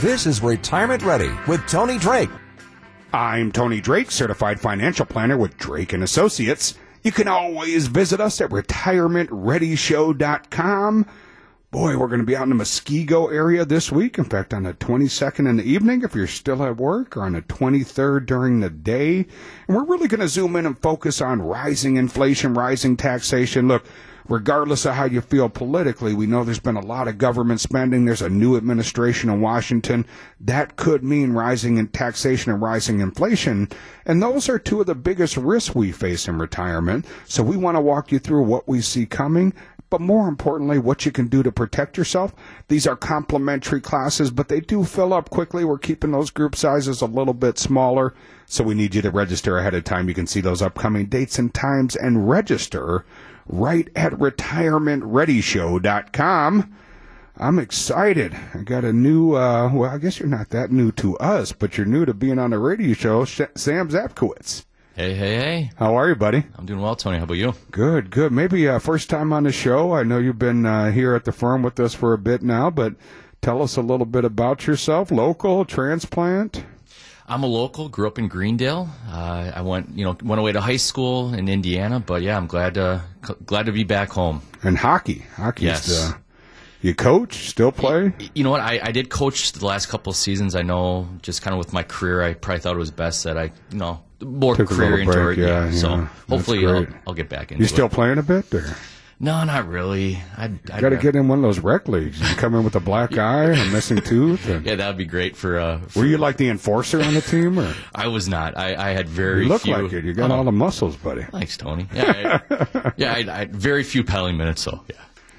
This is Retirement Ready with Tony Drake. I'm Tony Drake, certified financial planner with Drake and Associates. You can always visit us at retirementreadyshow.com. Boy, we're going to be out in the Muskego area this week. In fact, on the 22nd in the evening, if you're still at work, or on the 23rd during the day. And we're really going to zoom in and focus on rising inflation, rising taxation. Look, regardless of how you feel politically, we know there's been a lot of government spending. There's a new administration in Washington. That could mean rising in taxation and rising inflation. And those are two of the biggest risks we face in retirement. So we want to walk you through what we see coming but more importantly, what you can do to protect yourself. These are complimentary classes, but they do fill up quickly. We're keeping those group sizes a little bit smaller, so we need you to register ahead of time. You can see those upcoming dates and times and register right at retirementreadyshow.com. I'm excited. I got a new, uh, well, I guess you're not that new to us, but you're new to being on a radio show, Sam Zapkowitz. Hey, hey, hey. How are you, buddy? I'm doing well, Tony. How about you? Good, good. Maybe uh, first time on the show. I know you've been uh, here at the firm with us for a bit now, but tell us a little bit about yourself. Local, transplant? I'm a local. Grew up in Greendale. Uh, I went, you know, went away to high school in Indiana, but yeah, I'm glad to glad to be back home. And hockey, hockey. Yes. Uh, you coach, still play? You know what? I, I did coach the last couple of seasons. I know, just kind of with my career, I probably thought it was best that I, you know, more Took career into it. Yeah, Yeah. So hopefully I'll. I'll get back into You still it. playing a bit? Or? No, not really. I'd, I'd Got to get in one of those rec leagues. You come in with a black eye and a missing tooth. And Yeah, that would be great for. Uh, for Were you like the enforcer on the team? Or? I was not. I, I had very. You look few, like it. You got Oh, all the muscles, buddy. Thanks, Tony. Yeah, I, yeah. I, very few paddling minutes, so yeah.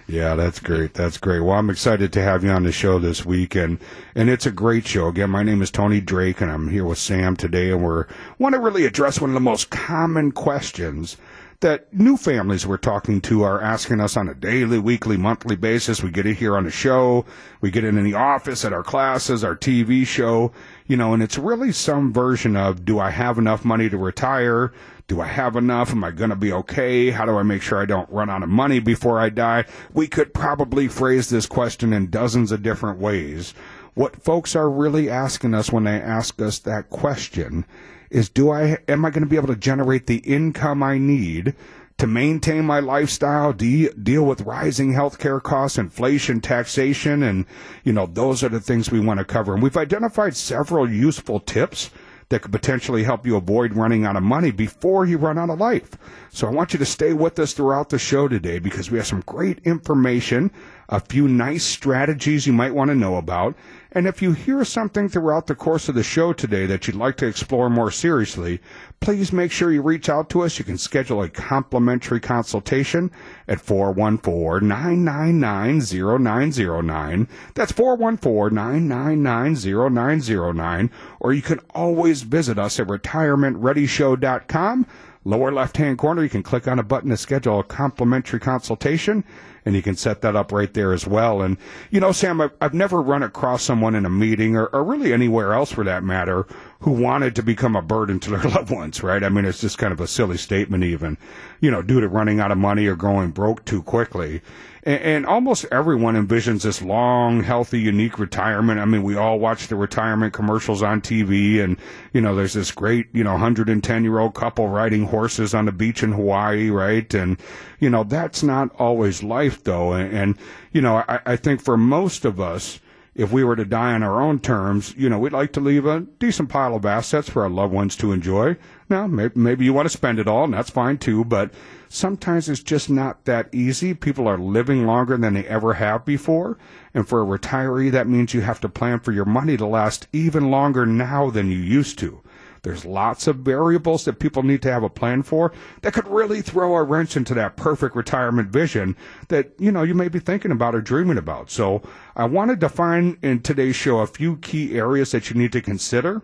Yeah, that's great. That's great. Well, I'm excited to have you on the show this week, and and it's a great show. Again, my name is Tony Drake, and I'm here with Sam today, and we're want to really address one of the most common questions that new families we're talking to are asking us on a daily, weekly, monthly basis. We get it here on the show, we get it in the office, at our classes, our TV show, you know, and it's really some version of, do I have enough money to retire? Do I have enough? Am I going to be okay? How do I make sure I don't run out of money before I die? We could probably phrase this question in dozens of different ways. What folks are really asking us when they ask us that question is do I am I going to be able to generate the income I need to maintain my lifestyle, de- deal with rising healthcare costs, inflation, taxation, and you know those are the things we want to cover. And we've identified several useful tips that could potentially help you avoid running out of money before you run out of life. So I want you to stay with us throughout the show today because we have some great information, a few nice strategies you might want to know about. And if you hear something throughout the course of the show today that you'd like to explore more seriously, please make sure you reach out to us. You can schedule a complimentary consultation at 414-999-0909. That's 414-999-0909. Or you can always visit us at retirementreadyshow.com. Lower left hand corner, you can click on a button to schedule a complimentary consultation, and you can set that up right there as well. And, you know, Sam, I've, I've never run across someone in a meeting or, or really anywhere else for that matter who wanted to become a burden to their loved ones, right? I mean, it's just kind of a silly statement, even, you know, due to running out of money or going broke too quickly. And, and almost everyone envisions this long, healthy, unique retirement. I mean, we all watch the retirement commercials on TV, and you know, there's this great, you know, 110 year old couple riding horses on the beach in Hawaii, right? And you know, that's not always life, though. And, and you know, I, I think for most of us, if we were to die on our own terms, you know, we'd like to leave a decent pile of assets for our loved ones to enjoy. Now, maybe, maybe you want to spend it all, and that's fine too, but sometimes it's just not that easy. People are living longer than they ever have before. And for a retiree, that means you have to plan for your money to last even longer now than you used to. There's lots of variables that people need to have a plan for that could really throw a wrench into that perfect retirement vision that, you know, you may be thinking about or dreaming about. So I want to define in today's show a few key areas that you need to consider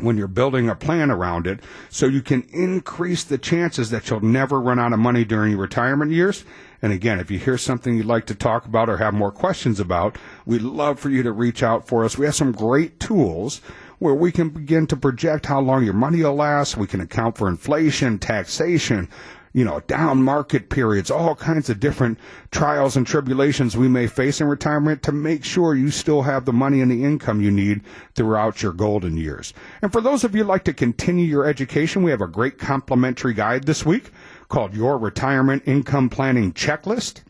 when you're building a plan around it so you can increase the chances that you'll never run out of money during your retirement years. And again, if you hear something you'd like to talk about or have more questions about, we'd love for you to reach out for us. We have some great tools where we can begin to project how long your money will last. We can account for inflation, taxation, you know, down market periods, all kinds of different trials and tribulations we may face in retirement to make sure you still have the money and the income you need throughout your golden years. And for those of you like to continue your education, we have a great complimentary guide this week called Your Retirement Income Planning Checklist.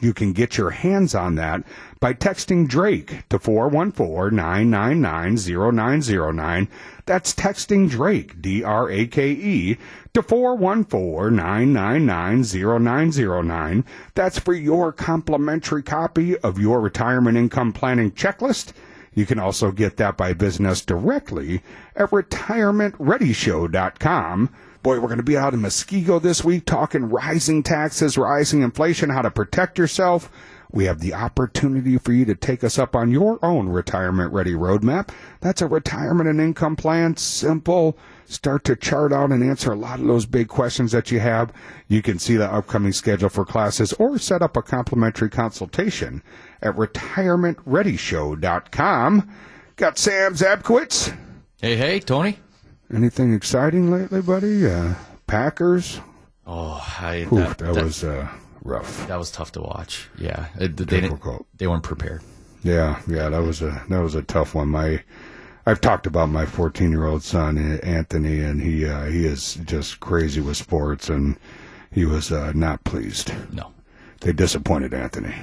You can get your hands on that by texting Drake to 414-999-0909. That's texting Drake, D-R-A-K-E, to 414-999-0909. That's for your complimentary copy of your retirement income planning checklist. You can also get that by us directly at retirementreadyshow.com. Boy, we're going to be out in Muskego this week talking rising taxes, rising inflation, how to protect yourself. We have the opportunity for you to take us up on your own retirement ready roadmap. That's a retirement and income plan. Simple. Start to chart out and answer a lot of those big questions that you have. You can see the upcoming schedule for classes or set up a complimentary consultation at retirementreadyshow.com. Got Sam Zabkowitz. Hey, hey, Tony. Anything exciting lately, buddy? Uh, Packers? Oh, I, Oof, that, that, that, was uh, rough. That was tough to watch. Yeah, it, they Difficult. They weren't prepared. Yeah, yeah, that was a that was a tough one. My I've talked about my 14 year old son Anthony, and he uh, he is just crazy with sports, and he was uh, not pleased. No, they disappointed Anthony.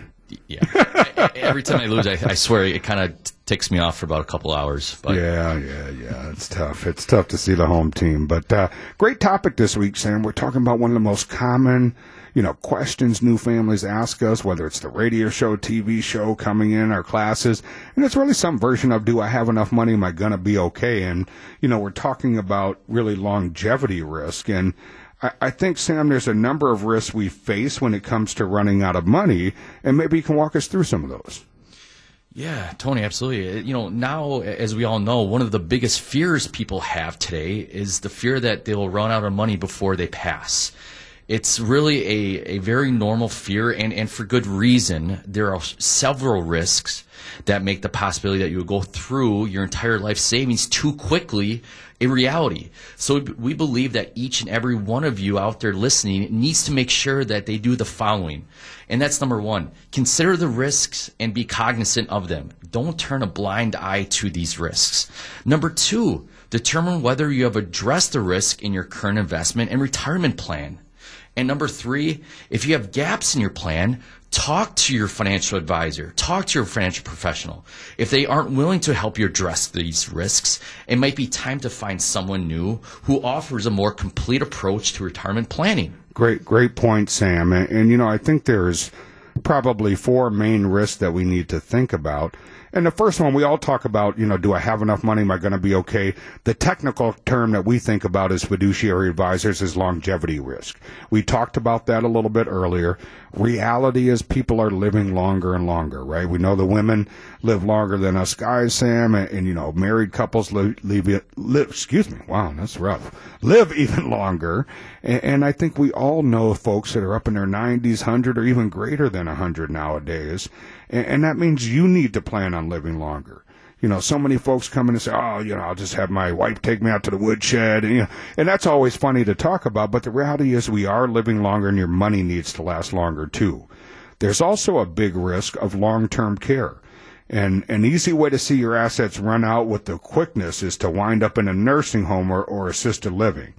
Yeah, every time I lose, I, I swear it kind of ticks me off for about a couple hours. But. Yeah, yeah, yeah. It's tough. It's tough to see the home team. But uh, great topic this week, Sam. We're talking about one of the most common, you know, questions new families ask us, whether it's the radio show, TV show coming in, our classes, and it's really some version of, "Do I have enough money? Am I to be okay?" And you know, we're talking about really longevity risk and. I, think, Sam, there's a number of risks we face when it comes to running out of money, and maybe you can walk us through some of those. Yeah, Tony, absolutely. Uh, you know, now, as we all know, one of the biggest fears people have today is the fear that they will run out of money before they pass. It's really a, a very normal fear, and, and for good reason. There are several risks that make the possibility that you will go through your entire life savings too quickly a reality. So we believe that each and every one of you out there listening needs to make sure that they do the following. And that's number one. Consider the risks and be cognizant of them. Don't turn a blind eye to these risks. Number two, determine whether you have addressed the risk in your current investment and retirement plan. And number three, if you have gaps in your plan, talk to your financial advisor, talk to your financial professional. If they aren't willing to help you address these risks, it might be time to find someone new who offers a more complete approach to retirement planning. Great, great point, Sam. And, and you know, I think there's probably four main risks that we need to think about. And the first one, we all talk about, you know, do I have enough money? Am I going to be okay? The technical term that we think about as fiduciary advisors is longevity risk. We talked about that a little bit earlier. Reality is people are living longer and longer, right? We know the women live longer than us guys, Sam, and, and you know, married couples live, live, live, excuse me, wow, that's rough, live even longer. And, and I think we all know folks that are up in their 90s, 100, or even greater than 100 nowadays. And, and that means you need to plan on living longer you know, so many folks come in and say, "Oh, you know, I'll just have my wife take me out to the woodshed," and you know, and that's always funny to talk about. But the reality is, we are living longer, and your money needs to last longer too. There's also a big risk of long-term care. And an easy way to see your assets run out with the quickness is to wind up in a nursing home or, or assisted living.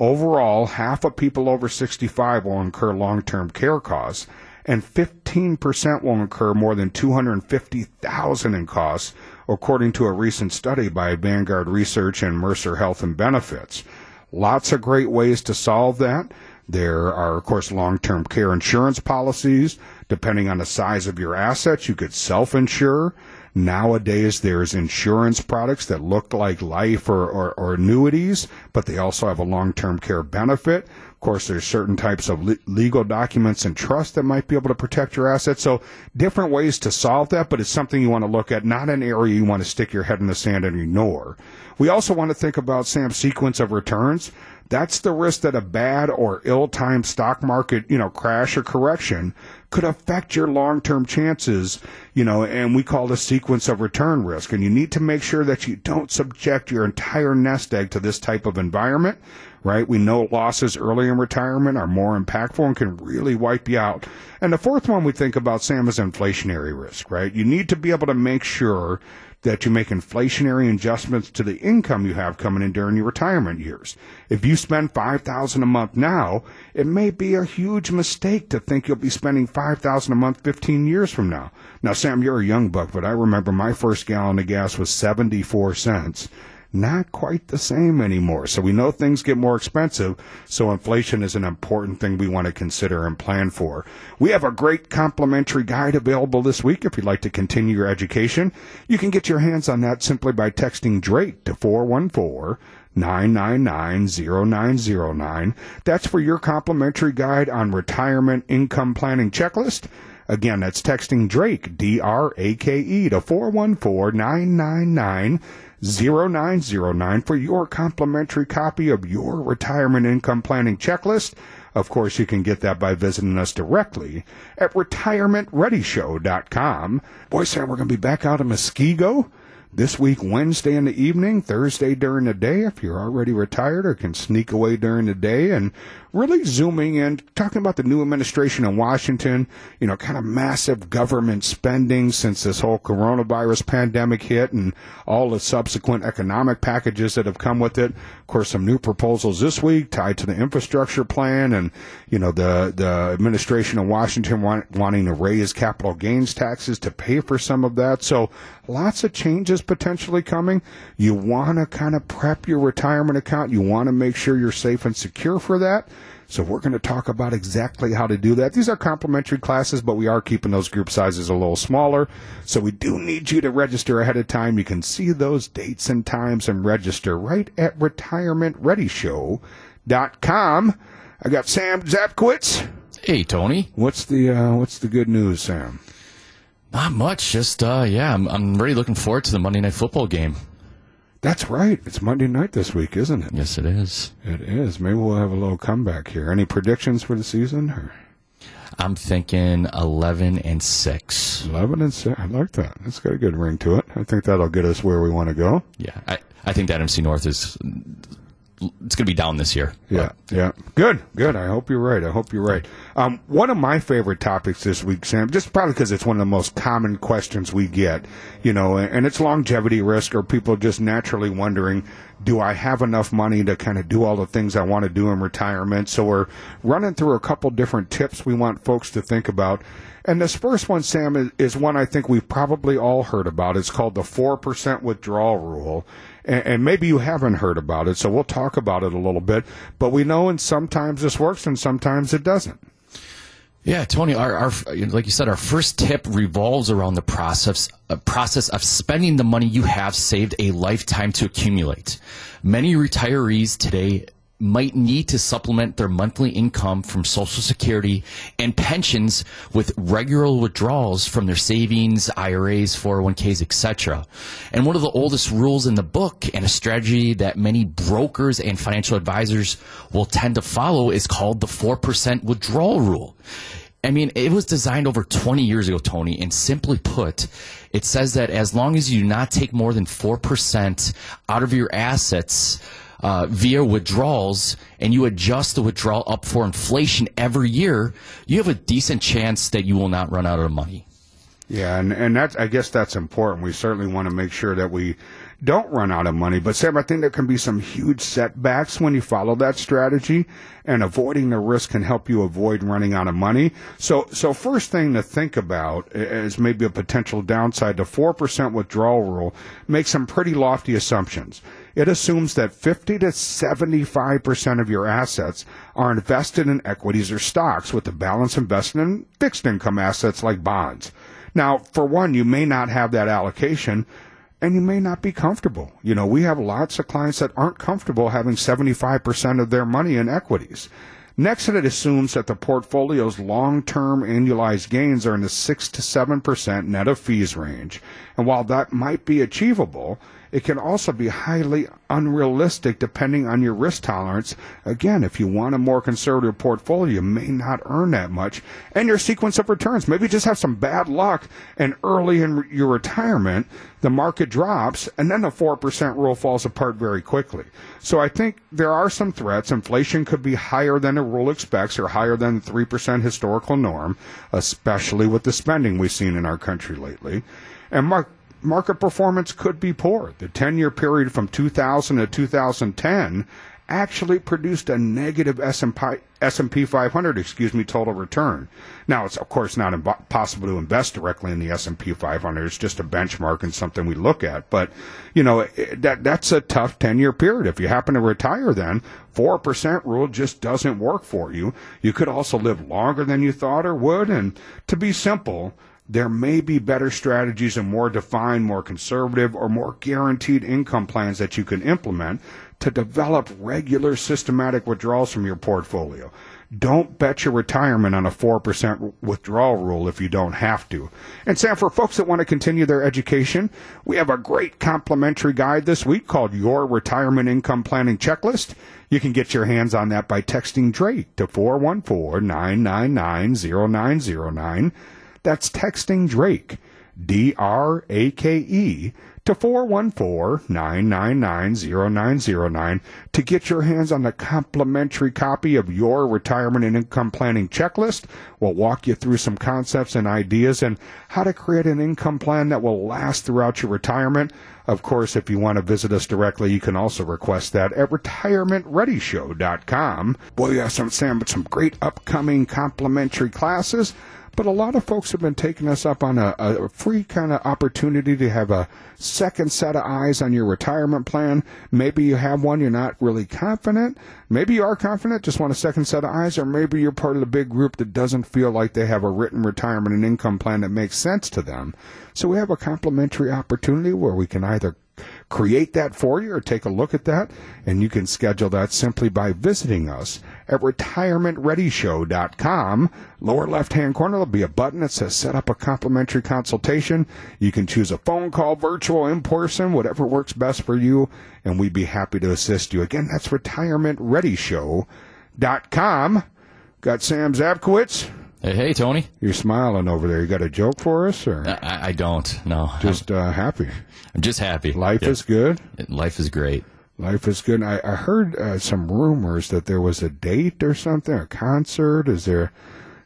Overall, half of people over 65 will incur long-term care costs. And 15% will incur more than 250,000 in costs, according to a recent study by Vanguard Research and Mercer Health and Benefits. Lots of great ways to solve that. There are, of course, long-term care insurance policies. Depending on the size of your assets, you could self-insure. Nowadays, there's insurance products that look like life or, or, or annuities, but they also have a long-term care benefit. Of course, there's certain types of le- legal documents and trust that might be able to protect your assets. So different ways to solve that, but it's something you want to look at, not an area you want to stick your head in the sand and ignore. We also want to think about Sam's sequence of returns. That's the risk that a bad or ill-timed stock market, you know, crash or correction could affect your long-term chances, you know, and we call this sequence of return risk. And you need to make sure that you don't subject your entire nest egg to this type of environment, right? We know losses early in retirement are more impactful and can really wipe you out. And the fourth one we think about, Sam, is inflationary risk, right? You need to be able to make sure that you make inflationary adjustments to the income you have coming in during your retirement years. If you spend 5000 a month now, it may be a huge mistake to think you'll be spending 5000 a month 15 years from now. Now, Sam, you're a young buck, but I remember my first gallon of gas was 74 cents not quite the same anymore. So we know things get more expensive. So inflation is an important thing we want to consider and plan for. We have a great complimentary guide available this week if you'd like to continue your education. You can get your hands on that simply by texting Drake to 414 999 That's for your complimentary guide on retirement income planning checklist. Again, that's texting Drake, D-R-A-K-E to 414 999 0909 for your complimentary copy of your retirement income planning checklist. Of course, you can get that by visiting us directly at retirementreadyshow.com. Boy, Sam, we're going to be back out of Muskego this week, Wednesday in the evening, Thursday during the day, if you're already retired or can sneak away during the day, and really zooming in, talking about the new administration in Washington, you know, kind of massive government spending since this whole coronavirus pandemic hit and all the subsequent economic packages that have come with it. Of course, some new proposals this week tied to the infrastructure plan and, you know, the, the administration in Washington want, wanting to raise capital gains taxes to pay for some of that. So lots of changes potentially coming. You want to kind of prep your retirement account. You want to make sure you're safe and secure for that. So we're going to talk about exactly how to do that. These are complimentary classes, but we are keeping those group sizes a little smaller. So we do need you to register ahead of time. You can see those dates and times and register right at retirementreadyshow.com. I got Sam Zapkowitz. Hey, Tony. What's the uh, what's the good news, Sam? Not much. Just uh, yeah, I'm I'm really looking forward to the Monday Night Football game. That's right. It's Monday night this week, isn't it? Yes, it is. It is. Maybe we'll have a little comeback here. Any predictions for the season? Or? I'm thinking 11 and 6. 11 and 6. I like that. That's got a good ring to it. I think that'll get us where we want to go. Yeah. I, I think that NFC North is it's going to be down this year. Yeah, yeah. Good, good. I hope you're right. I hope you're right. Um, one of my favorite topics this week, Sam, just probably because it's one of the most common questions we get, you know, and it's longevity risk or people just naturally wondering, do I have enough money to kind of do all the things I want to do in retirement? So we're running through a couple different tips we want folks to think about. And this first one, Sam, is one I think we've probably all heard about. It's called the 4% withdrawal rule and, and maybe you haven't heard about it, so we'll talk about it a little bit. But we know, and sometimes this works, and sometimes it doesn't. Yeah, Tony, our, our, like you said, our first tip revolves around the process uh, process of spending the money you have saved a lifetime to accumulate. Many retirees today might need to supplement their monthly income from Social Security and pensions with regular withdrawals from their savings, IRAs, 401ks, etc. And one of the oldest rules in the book and a strategy that many brokers and financial advisors will tend to follow is called the 4% withdrawal rule. I mean, it was designed over 20 years ago, Tony, and simply put, it says that as long as you do not take more than 4% out of your assets, uh, via withdrawals and you adjust the withdrawal up for inflation every year, you have a decent chance that you will not run out of money. Yeah, and and that's I guess that's important. We certainly want to make sure that we don't run out of money. But Sam, I think there can be some huge setbacks when you follow that strategy and avoiding the risk can help you avoid running out of money. So, so first thing to think about is maybe a potential downside. The 4% withdrawal rule makes some pretty lofty assumptions. It assumes that 50 to 75% of your assets are invested in equities or stocks with the balance invested in fixed income assets like bonds. Now, for one, you may not have that allocation and you may not be comfortable. You know, we have lots of clients that aren't comfortable having 75% of their money in equities. Next, it assumes that the portfolio's long-term annualized gains are in the 6 to 7% net of fees range. And while that might be achievable, it can also be highly unrealistic depending on your risk tolerance. Again, if you want a more conservative portfolio, you may not earn that much. And your sequence of returns, maybe just have some bad luck and early in your retirement, the market drops and then the 4% rule falls apart very quickly. So I think there are some threats. Inflation could be higher than the rule expects or higher than the 3% historical norm, especially with the spending we've seen in our country lately. And Mark, market performance could be poor. The 10 year period from 2000 to 2010 actually produced a negative S&P 500, excuse me, total return. Now, it's of course not Im- possible to invest directly in the S&P 500. It's just a benchmark and something we look at. But, you know, that, that's a tough 10 year period. If you happen to retire then, 4% rule just doesn't work for you. You could also live longer than you thought or would. And to be simple, there may be better strategies and more defined, more conservative, or more guaranteed income plans that you can implement to develop regular systematic withdrawals from your portfolio. Don't bet your retirement on a 4% withdrawal rule if you don't have to. And Sam, for folks that want to continue their education, we have a great complimentary guide this week called Your Retirement Income Planning Checklist. You can get your hands on that by texting Drake to 414 999 0909. That's texting Drake, D R A K E, to 414-999-0909 to get your hands on the complimentary copy of your retirement and income planning checklist. We'll walk you through some concepts and ideas and how to create an income plan that will last throughout your retirement. Of course, if you want to visit us directly, you can also request that at retirementreadyshow.com. Boy, you have some, some great upcoming complimentary classes. But a lot of folks have been taking us up on a, a free kind of opportunity to have a second set of eyes on your retirement plan. Maybe you have one, you're not really confident. Maybe you are confident, just want a second set of eyes, or maybe you're part of the big group that doesn't feel like they have a written retirement and income plan that makes sense to them. So we have a complimentary opportunity where we can either create that for you or take a look at that. And you can schedule that simply by visiting us at retirementreadyshow.com. Lower left hand corner, there'll be a button that says set up a complimentary consultation. You can choose a phone call, virtual, in person, whatever works best for you. And we'd be happy to assist you. Again, that's retirementreadyshow.com. Got Sam Zabkowitz. Hey, hey, Tony. You're smiling over there. You got a joke for us, or I, I don't. No, just uh, happy? I'm just happy. Life is good. Life is great. Life is good. I, I heard uh, some rumors that there was a date or something, a concert. Is there?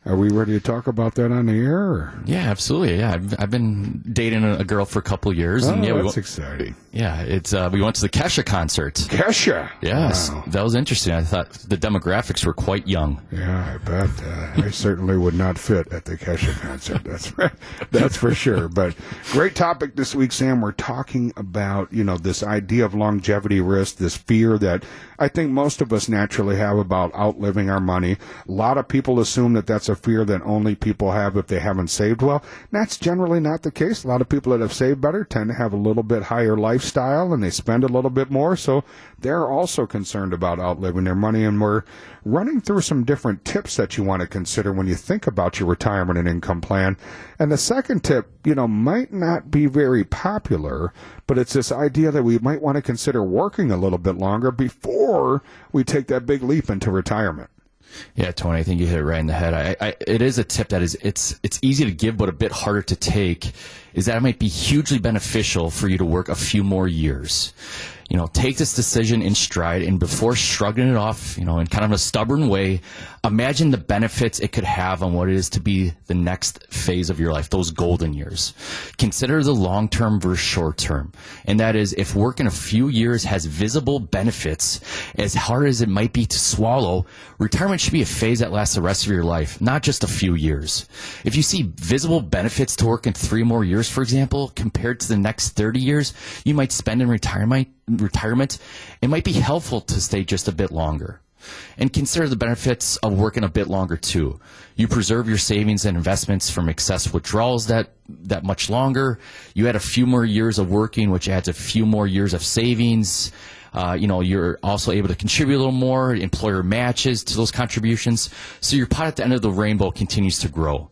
Are we ready to talk about that on the air? Or? Yeah, absolutely. Yeah, I've, I've been dating a, a girl for a couple years, Oh, and yeah, we that's went, exciting. yeah, it's uh, we went to the Kesha concert. Kesha. Yes, Wow. that was interesting. I thought the demographics were quite young. Yeah, I bet. Uh, I certainly would not fit at the Kesha concert. That's that's for sure. But great topic this week, Sam. We're talking about you know this idea of longevity risk, this fear that I think most of us naturally have about outliving our money. A lot of people assume that that's a fear that only people have if they haven't saved well. And That's generally not the case. A lot of people that have saved better tend to have a little bit higher lifestyle and they spend a little bit more. So they're also concerned about outliving their money. And we're running through some different tips that you want to consider when you think about your retirement and income plan. And the second tip, you know, might not be very popular, but it's this idea that we might want to consider working a little bit longer before we take that big leap into retirement. Yeah, Tony, I think you hit it right in the head. I, I, it is a tip that is it's it's easy to give, but a bit harder to take. Is that it might be hugely beneficial for you to work a few more years. you know, take this decision in stride and before shrugging it off, you know, in kind of a stubborn way, imagine the benefits it could have on what it is to be the next phase of your life, those golden years. Consider the long term versus short term. And that is if work in a few years has visible benefits, as hard as it might be to swallow, retirement should be a phase that lasts the rest of your life, not just a few years. If you see visible benefits to work in three more years, for example, compared to the next 30 years you might spend in retirement, retirement, it might be helpful to stay just a bit longer. And consider the benefits of working a bit longer too. You preserve your savings and investments from excess withdrawals that, that much longer. You add a few more years of working, which adds a few more years of savings. Uh, you know, you're also able to contribute a little more. Employer matches to those contributions. So your pot at the end of the rainbow continues to grow.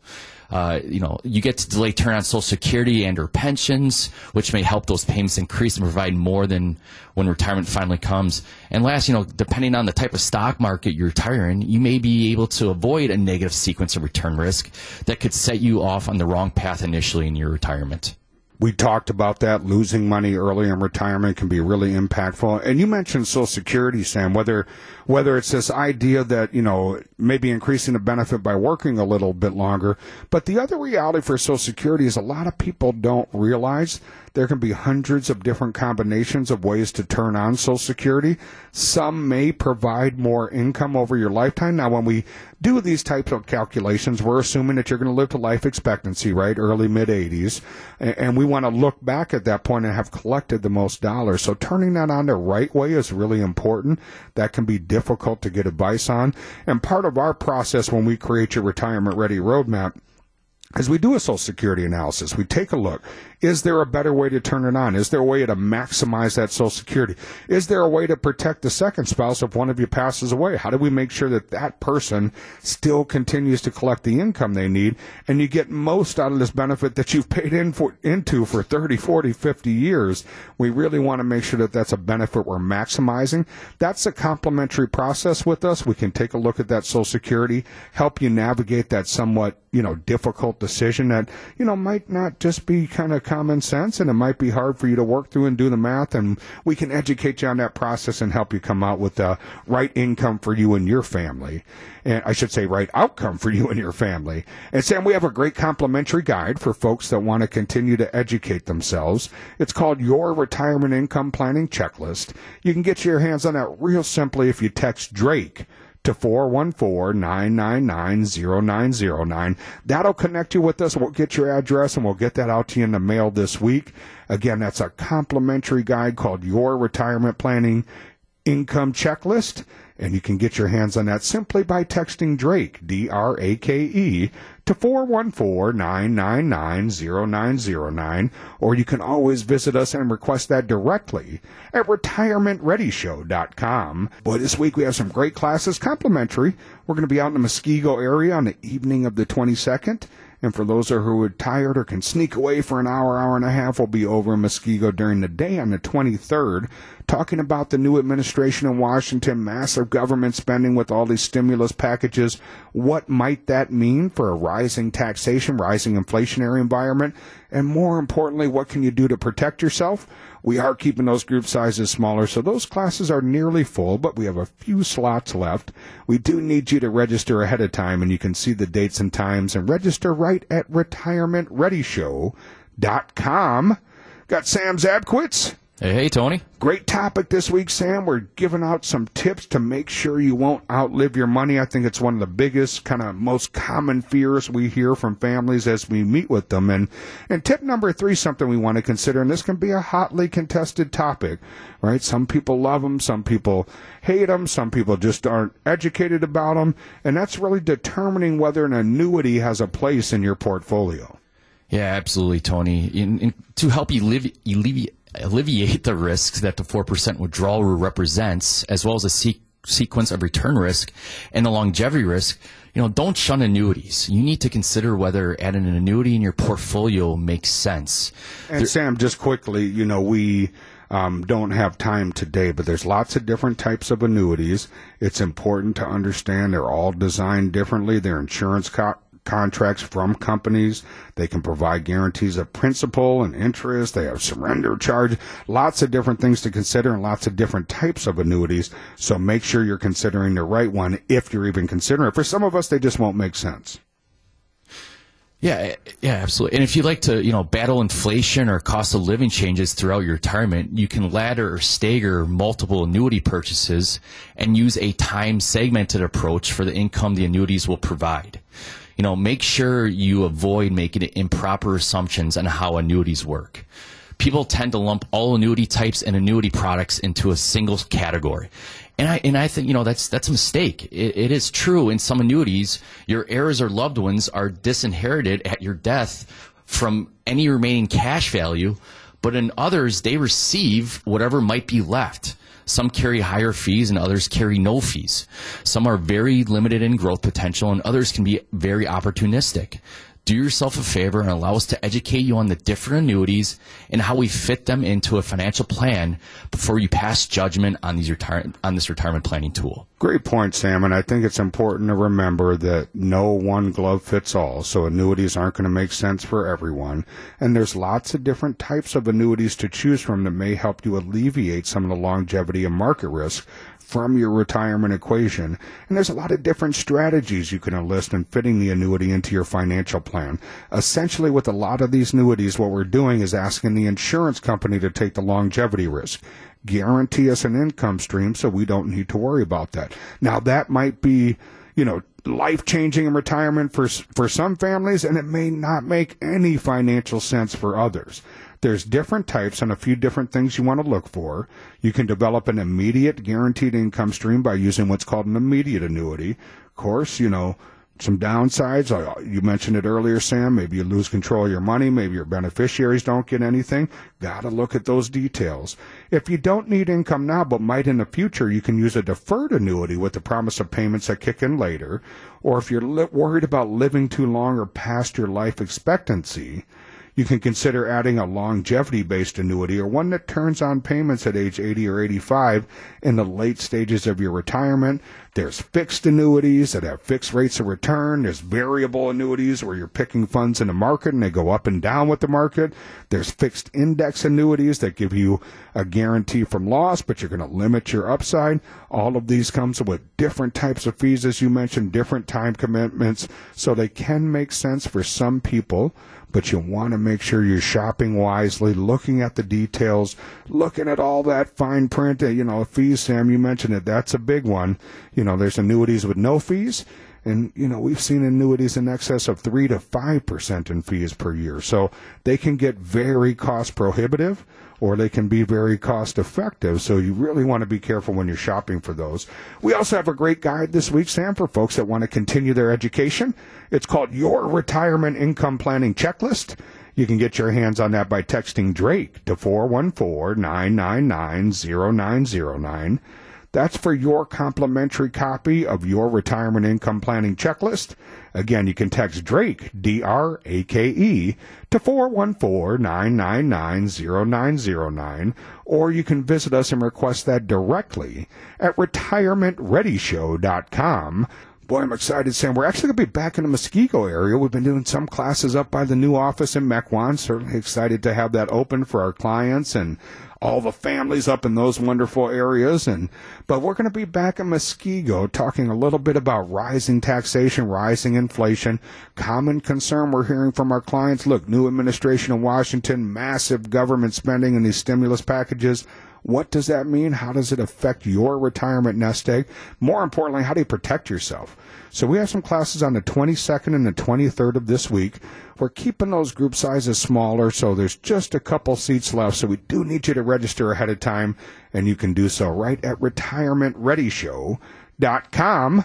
Uh, you know, you get to delay turn on Social Security and or pensions, which may help those payments increase and provide more than when retirement finally comes. And last, you know, depending on the type of stock market you're retiring, you may be able to avoid a negative sequence of return risk that could set you off on the wrong path initially in your retirement we talked about that. Losing money early in retirement can be really impactful. And you mentioned Social Security, Sam, whether, whether it's this idea that, you know, maybe increasing the benefit by working a little bit longer. But the other reality for Social Security is a lot of people don't realize there can be hundreds of different combinations of ways to turn on Social Security. Some may provide more income over your lifetime. Now, when we do these types of calculations, we're assuming that you're going to live to life expectancy, right? Early mid 80s. And we want to look back at that point and have collected the most dollars. So turning that on the right way is really important. That can be difficult to get advice on. And part of our process when we create your retirement ready roadmap as we do a social security analysis, we take a look. Is there a better way to turn it on? Is there a way to maximize that social security? Is there a way to protect the second spouse if one of you passes away? How do we make sure that that person still continues to collect the income they need and you get most out of this benefit that you've paid in for, into for 30, 40, 50 years? We really want to make sure that that's a benefit we're maximizing. That's a complementary process with us. We can take a look at that social security, help you navigate that somewhat, you know, difficult decision that, you know, might not just be kind of common sense and it might be hard for you to work through and do the math and we can educate you on that process and help you come out with the right income for you and your family. And I should say right outcome for you and your family. And Sam, we have a great complimentary guide for folks that want to continue to educate themselves. It's called Your Retirement Income Planning Checklist. You can get your hands on that real simply if you text Drake to 414-999-0909. That'll connect you with us. We'll get your address and we'll get that out to you in the mail this week. Again, that's a complimentary guide called Your Retirement Planning Income Checklist. And you can get your hands on that simply by texting Drake, D-R-A-K-E, to 414-999-0909, or you can always visit us and request that directly at retirementreadyshow.com. Boy, this week we have some great classes complimentary. We're going to be out in the Muskego area on the evening of the 22nd. And for those who are tired or can sneak away for an hour, hour and a half, we'll be over in Muskego during the day on the 23rd, talking about the new administration in Washington, massive government spending with all these stimulus packages. What might that mean for a rising taxation, rising inflationary environment? And more importantly, what can you do to protect yourself? We are keeping those group sizes smaller, so those classes are nearly full, but we have a few slots left. We do need you to register ahead of time, and you can see the dates and times and register right at retirementreadyshow.com. Got Sam Zabkowitz. Hey, hey, Tony. Great topic this week, Sam. We're giving out some tips to make sure you won't outlive your money. I think it's one of the biggest, kind of most common fears we hear from families as we meet with them. And, and tip number three, something we want to consider, and this can be a hotly contested topic, right? Some people love them, some people hate them, some people just aren't educated about them. And that's really determining whether an annuity has a place in your portfolio. Yeah, absolutely, Tony. In, in, to help alleviate, alleviate alleviate the risks that the 4% withdrawal rule represents, as well as a se- sequence of return risk and the longevity risk, you know, don't shun annuities. You need to consider whether adding an annuity in your portfolio makes sense. And there- Sam, just quickly, you know, we um, don't have time today, but there's lots of different types of annuities. It's important to understand they're all designed differently. Their insurance co- contracts from companies. They can provide guarantees of principal and interest. They have surrender charge, lots of different things to consider and lots of different types of annuities. So make sure you're considering the right one if you're even considering it. For some of us, they just won't make sense. Yeah, yeah, absolutely. And if you like to, you know, battle inflation or cost of living changes throughout your retirement, you can ladder or stagger multiple annuity purchases and use a time segmented approach for the income the annuities will provide. You know, make sure you avoid making improper assumptions on how annuities work people tend to lump all annuity types and annuity products into a single category. And I and I think you know that's that's a mistake. It, it is true in some annuities, your heirs or loved ones are disinherited at your death from any remaining cash value, but in others they receive whatever might be left. Some carry higher fees and others carry no fees. Some are very limited in growth potential and others can be very opportunistic do yourself a favor and allow us to educate you on the different annuities and how we fit them into a financial plan before you pass judgment on these retire- on this retirement planning tool. Great point, Sam. And I think it's important to remember that no one glove fits all. So annuities aren't going to make sense for everyone. And there's lots of different types of annuities to choose from that may help you alleviate some of the longevity and market risk from your retirement equation. And there's a lot of different strategies you can enlist in fitting the annuity into your financial plan. Essentially, with a lot of these annuities, what we're doing is asking the insurance company to take the longevity risk. Guarantee us an income stream so we don't need to worry about that. Now, that might be, you know, life changing in retirement for, for some families, and it may not make any financial sense for others. There's different types and a few different things you want to look for. You can develop an immediate guaranteed income stream by using what's called an immediate annuity. Of course, you know, some downsides. You mentioned it earlier, Sam. Maybe you lose control of your money. Maybe your beneficiaries don't get anything. Got to look at those details. If you don't need income now, but might in the future, you can use a deferred annuity with the promise of payments that kick in later. Or if you're worried about living too long or past your life expectancy, you can consider adding a longevity based annuity or one that turns on payments at age 80 or 85 in the late stages of your retirement. There's fixed annuities that have fixed rates of return. There's variable annuities where you're picking funds in the market and they go up and down with the market. There's fixed index annuities that give you a guarantee from loss, but you're going to limit your upside. All of these comes with different types of fees, as you mentioned, different time commitments. So they can make sense for some people but you want to make sure you're shopping wisely, looking at the details, looking at all that fine print. You know, fees, Sam, you mentioned it. That's a big one. You know, there's annuities with no fees. And, you know, we've seen annuities in excess of 3 to 5% in fees per year. So they can get very cost prohibitive or they can be very cost effective. So you really want to be careful when you're shopping for those. We also have a great guide this week, Sam, for folks that want to continue their education. It's called Your Retirement Income Planning Checklist. You can get your hands on that by texting Drake to 414-999-0909. That's for your complimentary copy of your retirement income planning checklist. Again, you can text Drake, D-R-A-K-E, to 414-999-0909, or you can visit us and request that directly at retirementreadyshow.com. Boy, I'm excited, Sam. We're actually going to be back in the Muskego area. We've been doing some classes up by the new office in Mequon. Certainly excited to have that open for our clients and all the families up in those wonderful areas. And but we're going to be back in Muskego talking a little bit about rising taxation, rising inflation, common concern we're hearing from our clients. Look, new administration in Washington, massive government spending and these stimulus packages. What does that mean? How does it affect your retirement nest egg? More importantly, how do you protect yourself? So we have some classes on the 22nd and the 23rd of this week. We're keeping those group sizes smaller, so there's just a couple seats left. So we do need you to register ahead of time, and you can do so right at retirementreadyshow.com.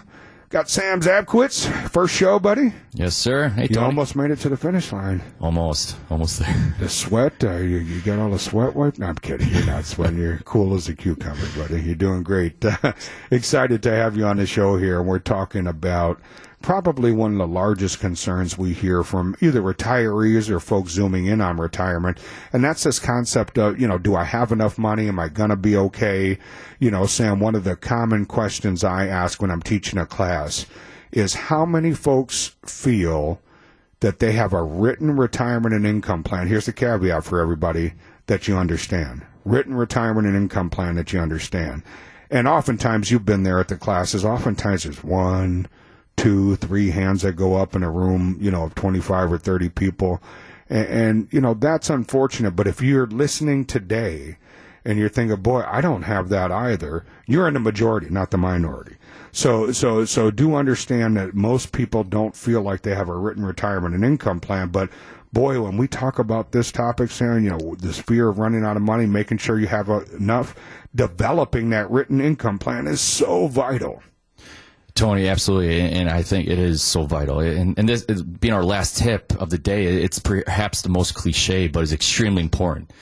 Got Sam Zabkowitz, first show, buddy. Yes, sir. Hey, you Tony. almost made it to the finish line. Almost, almost there. The sweat, uh, you, you got all the sweat wiped? No, I'm kidding. You're not sweating. You're cool as a cucumber, buddy. You're doing great. excited to have you on the show here. We're talking about probably one of the largest concerns we hear from either retirees or folks zooming in on retirement. And that's this concept of, you know, do I have enough money? Am I going to be okay? You know, Sam, one of the common questions I ask when I'm teaching a class is how many folks feel that they have a written retirement and income plan. Here's the caveat for everybody that you understand. Written retirement and income plan that you understand. And oftentimes you've been there at the classes. Oftentimes there's one, two, three hands that go up in a room, you know, of 25 or 30 people. And, and, you know, that's unfortunate. But if you're listening today and you're thinking, boy, I don't have that either, you're in the majority, not the minority. So, so, so do understand that most people don't feel like they have a written retirement and income plan, but boy, when we talk about this topic, Sam, you know, this fear of running out of money, making sure you have enough, developing that written income plan is so vital. Tony, absolutely, and I think it is so vital. And, and this being our last tip of the day, it's perhaps the most cliche, but it's extremely important.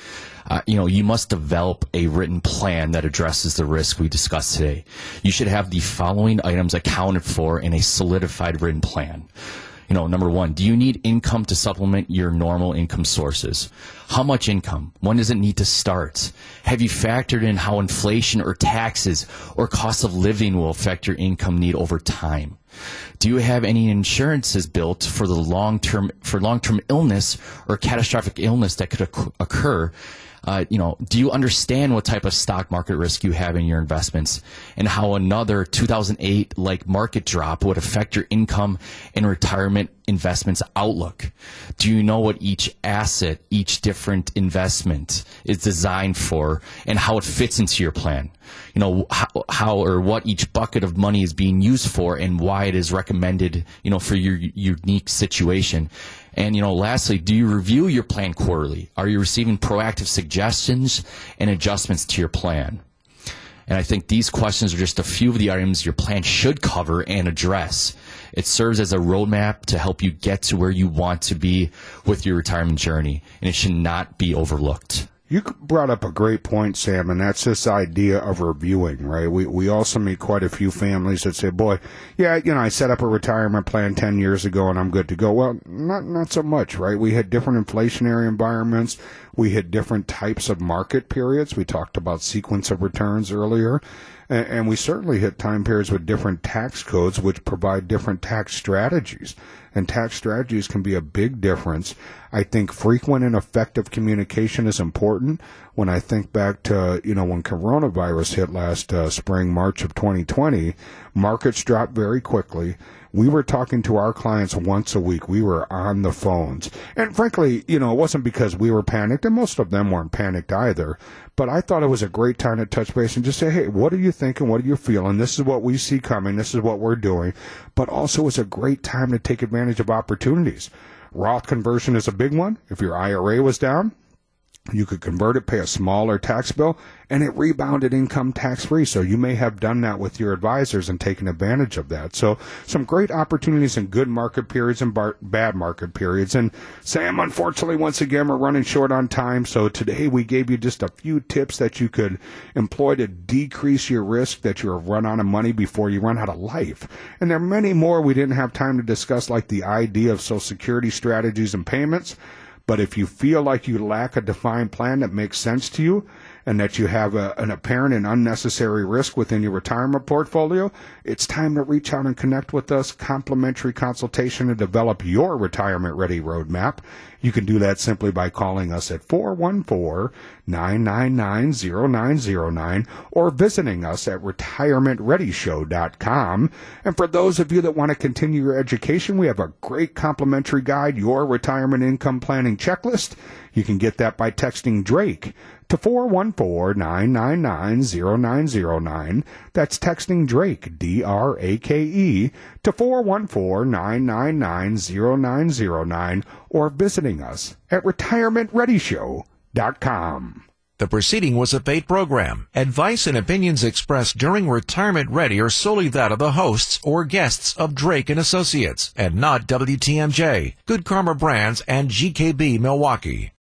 Uh, you know, you must develop a written plan that addresses the risk we discussed today. You should have the following items accounted for in a solidified written plan you know, number one, do you need income to supplement your normal income sources? How much income? When does it need to start? Have you factored in how inflation or taxes or cost of living will affect your income need over time? Do you have any insurances built for the long term for long term illness or catastrophic illness that could occur uh, you know, do you understand what type of stock market risk you have in your investments and how another 2008 like market drop would affect your income and retirement investments outlook? Do you know what each asset, each different investment is designed for and how it fits into your plan? You know, how, how or what each bucket of money is being used for and why it is recommended, you know, for your unique situation. And, you know, lastly, do you review your plan quarterly? Are you receiving proactive suggestions and adjustments to your plan? And I think these questions are just a few of the items your plan should cover and address. It serves as a roadmap to help you get to where you want to be with your retirement journey, and it should not be overlooked. You brought up a great point, Sam, and that's this idea of reviewing, right? We we also meet quite a few families that say, "Boy, yeah, you know, I set up a retirement plan ten years ago, and I'm good to go." Well, not not so much, right? We had different inflationary environments. We had different types of market periods. We talked about sequence of returns earlier, and, and we certainly hit time periods with different tax codes, which provide different tax strategies and tax strategies can be a big difference. I think frequent and effective communication is important. When I think back to, you know, when coronavirus hit last uh, spring, March of 2020, markets dropped very quickly. We were talking to our clients once a week. We were on the phones. And frankly, you know, it wasn't because we were panicked, and most of them weren't panicked either. But I thought it was a great time to touch base and just say, hey, what are you thinking? What are you feeling? This is what we see coming. This is what we're doing. But also, it's a great time to take advantage of opportunities. Roth conversion is a big one. If your IRA was down, you could convert it, pay a smaller tax bill, and it rebounded income tax free. So you may have done that with your advisors and taken advantage of that. So some great opportunities in good market periods and bar- bad market periods. And Sam, unfortunately, once again, we're running short on time. So today we gave you just a few tips that you could employ to decrease your risk that you run out of money before you run out of life. And there are many more we didn't have time to discuss, like the idea of Social Security strategies and payments. But if you feel like you lack a defined plan that makes sense to you and that you have a, an apparent and unnecessary risk within your retirement portfolio, it's time to reach out and connect with us. Complimentary consultation to develop your retirement ready roadmap. You can do that simply by calling us at 414-999-0909 or visiting us at retirementreadyshow.com. And for those of you that want to continue your education, we have a great complimentary guide, Your Retirement Income Planning Checklist. You can get that by texting Drake to 414-999-0909. That's texting Drake, D-R-A-K-E, to 414-999-0909 or visiting us at retirementreadyshow.com. The proceeding was a paid program. Advice and opinions expressed during Retirement Ready are solely that of the hosts or guests of Drake and Associates and not WTMJ, Good Karma Brands, and GKB Milwaukee.